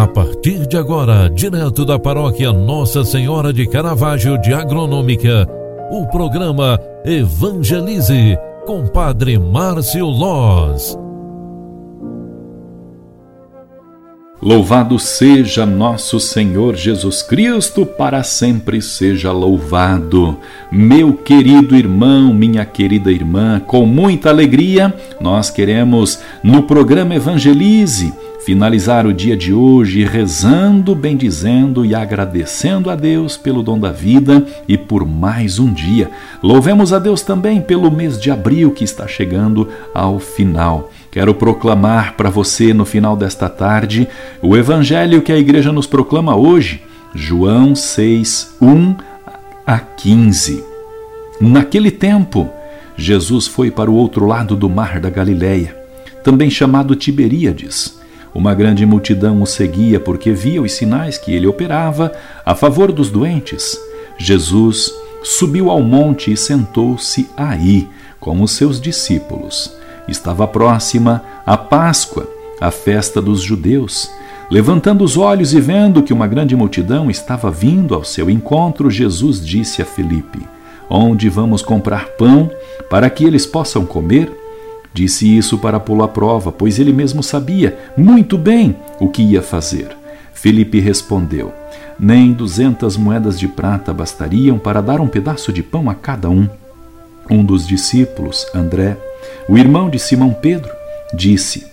A partir de agora, direto da paróquia Nossa Senhora de Caravaggio de Agronômica, o programa Evangelize com Padre Márcio Loz. Louvado seja nosso Senhor Jesus Cristo, para sempre seja louvado. Meu querido irmão, minha querida irmã, com muita alegria, nós queremos, no programa Evangelize, finalizar o dia de hoje rezando, bendizendo e agradecendo a Deus pelo dom da vida e por mais um dia. Louvemos a Deus também pelo mês de abril que está chegando ao final. Quero proclamar para você no final desta tarde o evangelho que a igreja nos proclama hoje, João 6, 1 a 15. Naquele tempo, Jesus foi para o outro lado do mar da Galileia, também chamado Tiberíades. Uma grande multidão o seguia porque via os sinais que ele operava a favor dos doentes. Jesus subiu ao monte e sentou-se aí com os seus discípulos. Estava próxima a Páscoa, a festa dos judeus. Levantando os olhos e vendo que uma grande multidão estava vindo ao seu encontro, Jesus disse a Felipe: Onde vamos comprar pão para que eles possam comer? Disse isso para pô-lo à prova, pois ele mesmo sabia muito bem o que ia fazer. Felipe respondeu: Nem duzentas moedas de prata bastariam para dar um pedaço de pão a cada um. Um dos discípulos, André, o irmão de Simão Pedro, disse: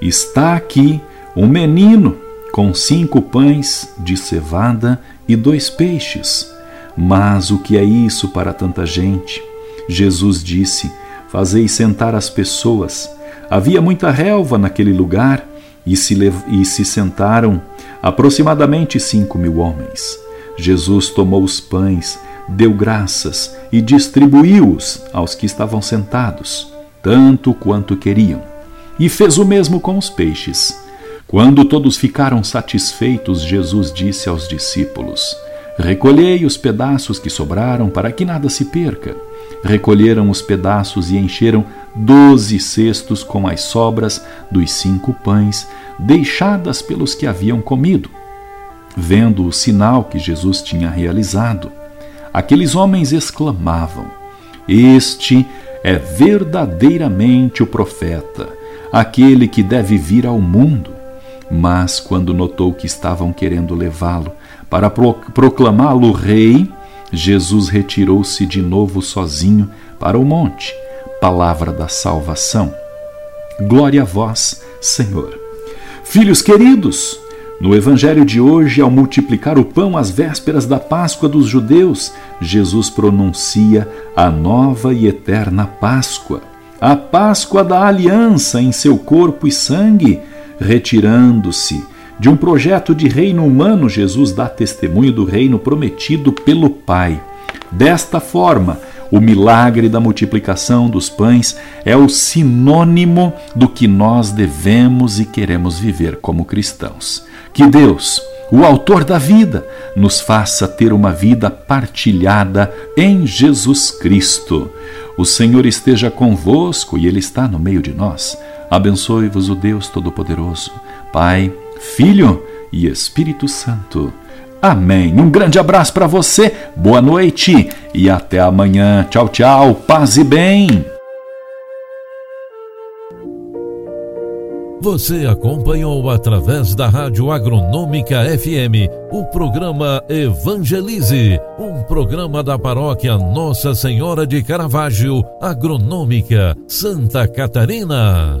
Está aqui um menino com cinco pães de cevada e dois peixes. Mas o que é isso para tanta gente? Jesus disse: Fazei sentar as pessoas. Havia muita relva naquele lugar e se, e se sentaram aproximadamente cinco mil homens. Jesus tomou os pães, deu graças e distribuiu-os aos que estavam sentados tanto quanto queriam, e fez o mesmo com os peixes. Quando todos ficaram satisfeitos, Jesus disse aos discípulos: Recolhei os pedaços que sobraram para que nada se perca. Recolheram os pedaços e encheram doze cestos com as sobras dos cinco pães deixadas pelos que haviam comido. Vendo o sinal que Jesus tinha realizado, aqueles homens exclamavam: Este é verdadeiramente o profeta, aquele que deve vir ao mundo. Mas quando notou que estavam querendo levá-lo para proclamá-lo rei, Jesus retirou-se de novo sozinho para o monte. Palavra da salvação. Glória a vós, Senhor. Filhos queridos, no Evangelho de hoje, ao multiplicar o pão às vésperas da Páscoa dos judeus, Jesus pronuncia a nova e eterna Páscoa, a Páscoa da aliança em seu corpo e sangue, retirando-se de um projeto de reino humano, Jesus dá testemunho do reino prometido pelo Pai. Desta forma, o milagre da multiplicação dos pães é o sinônimo do que nós devemos e queremos viver como cristãos. Que Deus, o Autor da vida, nos faça ter uma vida partilhada em Jesus Cristo. O Senhor esteja convosco e Ele está no meio de nós. Abençoe-vos o Deus Todo-Poderoso, Pai, Filho e Espírito Santo. Amém. Um grande abraço para você, boa noite e até amanhã. Tchau, tchau, paz e bem. Você acompanhou através da Rádio Agronômica FM o programa Evangelize, um programa da paróquia Nossa Senhora de Caravaggio, Agronômica, Santa Catarina.